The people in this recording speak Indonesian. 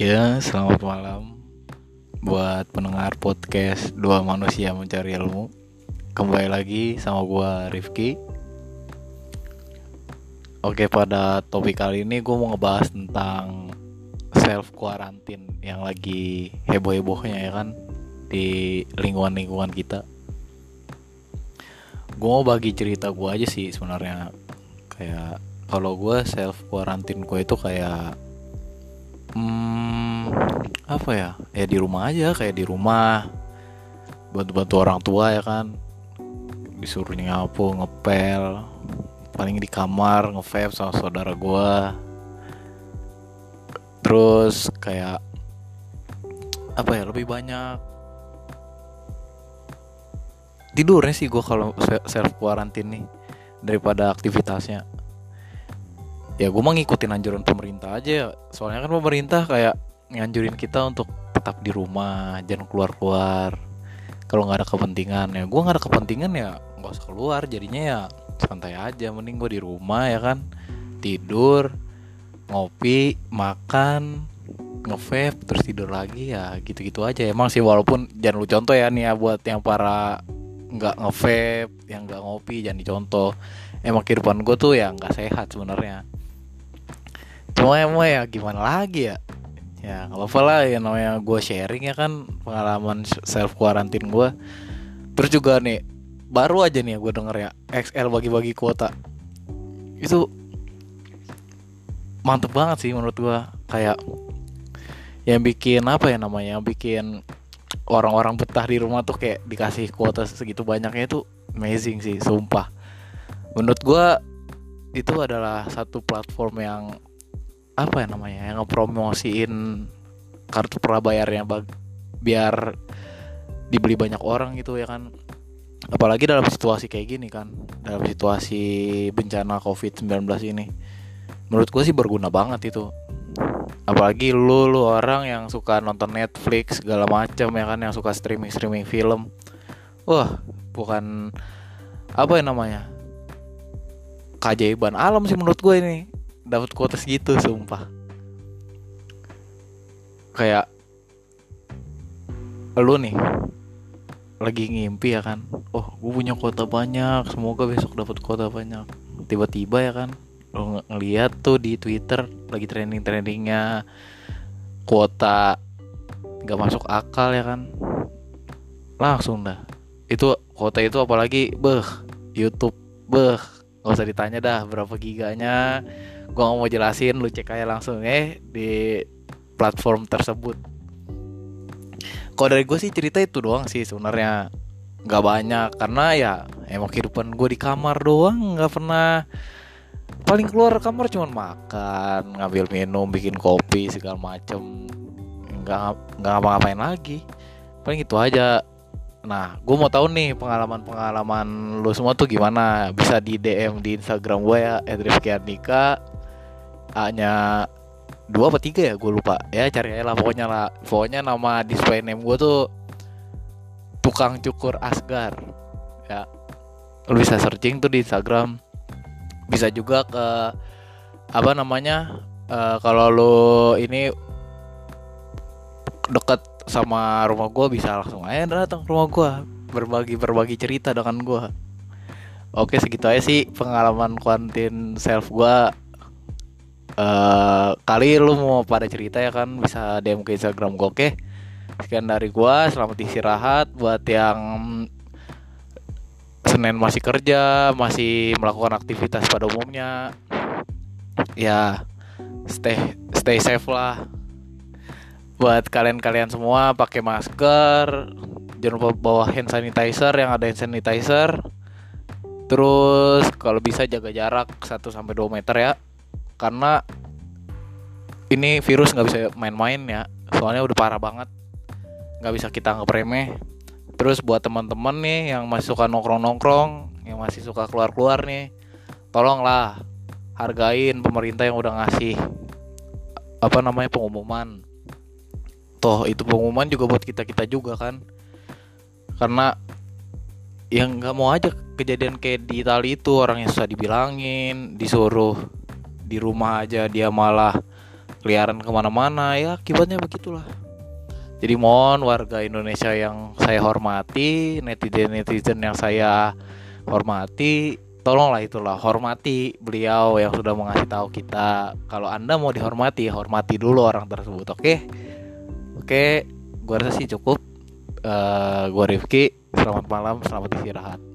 Ya, selamat malam buat pendengar podcast Dua Manusia Mencari Ilmu. Kembali lagi sama gua Rifki. Oke, pada topik kali ini gue mau ngebahas tentang self quarantine yang lagi heboh-hebohnya ya kan di lingkungan-lingkungan kita. Gue mau bagi cerita gue aja sih sebenarnya kayak kalau gue self quarantine gue itu kayak hmm, apa ya? Ya di rumah aja kayak di rumah. Bantu-bantu orang tua ya kan? Disuruh nyapu ngepel paling di kamar ngevape sama saudara gue terus kayak apa ya lebih banyak tidurnya sih gue kalau self quarantine nih daripada aktivitasnya ya gue mau ngikutin anjuran pemerintah aja ya. Soalnya kan pemerintah kayak nganjurin kita untuk tetap di rumah jangan keluar keluar kalau nggak ada kepentingan ya gue nggak ada kepentingan ya nggak usah keluar. Jadinya ya santai aja mending gue di rumah ya kan? Tidur ngopi makan ngevape terus tidur lagi ya gitu-gitu aja. Emang sih walaupun jangan lu contoh ya nih ya buat yang para nggak ngevape yang nggak ngopi jangan dicontoh. Emang kehidupan gue tuh ya nggak sehat sebenarnya cuma emang ya gimana lagi ya? Ya nggak apa-apa lah ya namanya gue sharing ya kan pengalaman self quarantine gue terus juga nih baru aja nih ya gue denger ya XL bagi-bagi kuota. Itu mantep banget sih menurut gue kayak yang bikin apa ya namanya bikin orang-orang betah di rumah tuh kayak dikasih kuota segitu banyaknya itu amazing sih sumpah. Menurut gue itu adalah satu platform yang apa ya namanya yang ngepromosiin kartu prabayarnya bag, biar dibeli banyak orang gitu ya kan? Apalagi dalam situasi kayak gini kan? Dalam situasi bencana covid 19 ini. Menurut gue sih berguna banget itu. Apalagi lu lu orang yang suka nonton Netflix segala macam ya kan? Yang suka streaming streaming film. Wah bukan apa ya namanya? Keajaiban alam sih menurut gue ini dapat kuota segitu sumpah. Kayak lu nih lagi ngimpi ya kan? Oh gue punya kuota banyak semoga besok dapat kuota banyak. Tiba-tiba ya kan lo ng ngeliat tuh di twitter lagi trending trendingnya kuota nggak masuk akal ya kan? Langsung dah. Itu kuota itu apalagi beh YouTube beh nggak usah ditanya dah berapa giganya. Gue nggak mau jelasin lu cek aja langsung eh di platform tersebut. Kalau dari gue sih cerita itu doang sih sebenarnya. Nggak banyak karena ya emang kehidupan gue di kamar doang nggak pernah. Paling keluar kamar cuma makan ngambil minum bikin kopi segala macem. Nggak nggak ngapa-ngapain lagi. Paling itu aja nah gue mau tahu nih pengalaman-pengalaman lu semua tuh gimana? Bisa di DM di Instagram gue ya @rifkiandika hanya dua apa tiga ya? Gue lupa. Ya cari aja lah pokoknya lah. Pokoknya nama display name gue tuh tukang cukur Asgar. Ya lu bisa searching tuh di Instagram. Bisa juga ke apa namanya uh, kalau lu ini deket sama rumah gue bisa langsung aja datang rumah gue berbagi berbagi cerita dengan gue oke segitu aja sih pengalaman kuantin self gue uh, kali lu mau pada cerita ya kan bisa DM ke Instagram gue oke? Sekian dari gue selamat istirahat buat yang Senin masih kerja masih melakukan aktivitas pada umumnya. Ya stay stay safe lah buat kalian-kalian semua pakai masker jangan lupa bawa hand sanitizer yang ada hand sanitizer. Terus kalau bisa jaga jarak 1 sampai 2 meter ya karena ini virus nggak bisa main-main ya soalnya udah parah banget. Nggak bisa kita anggap remeh. Terus buat teman-teman nih yang masih suka nongkrong-nongkrong yang masih suka keluar-keluar nih tolonglah hargain pemerintah yang udah ngasih apa namanya pengumuman toh itu pengumuman juga buat kita kita juga kan. Karena yang nggak mau aja kejadian kayak di Itali itu orang yang susah dibilangin disuruh di rumah aja dia malah keliaran ke mana-mana ya akibatnya begitulah. Jadi mohon warga Indonesia yang saya hormati netizen netizen yang saya hormati tolonglah itulah hormati beliau yang sudah mengasih tahu kita. Kalau anda mau dihormati hormati dulu orang tersebut oke oke gue rasa sih cukup. Uh, gue Rifki selamat malam selamat istirahat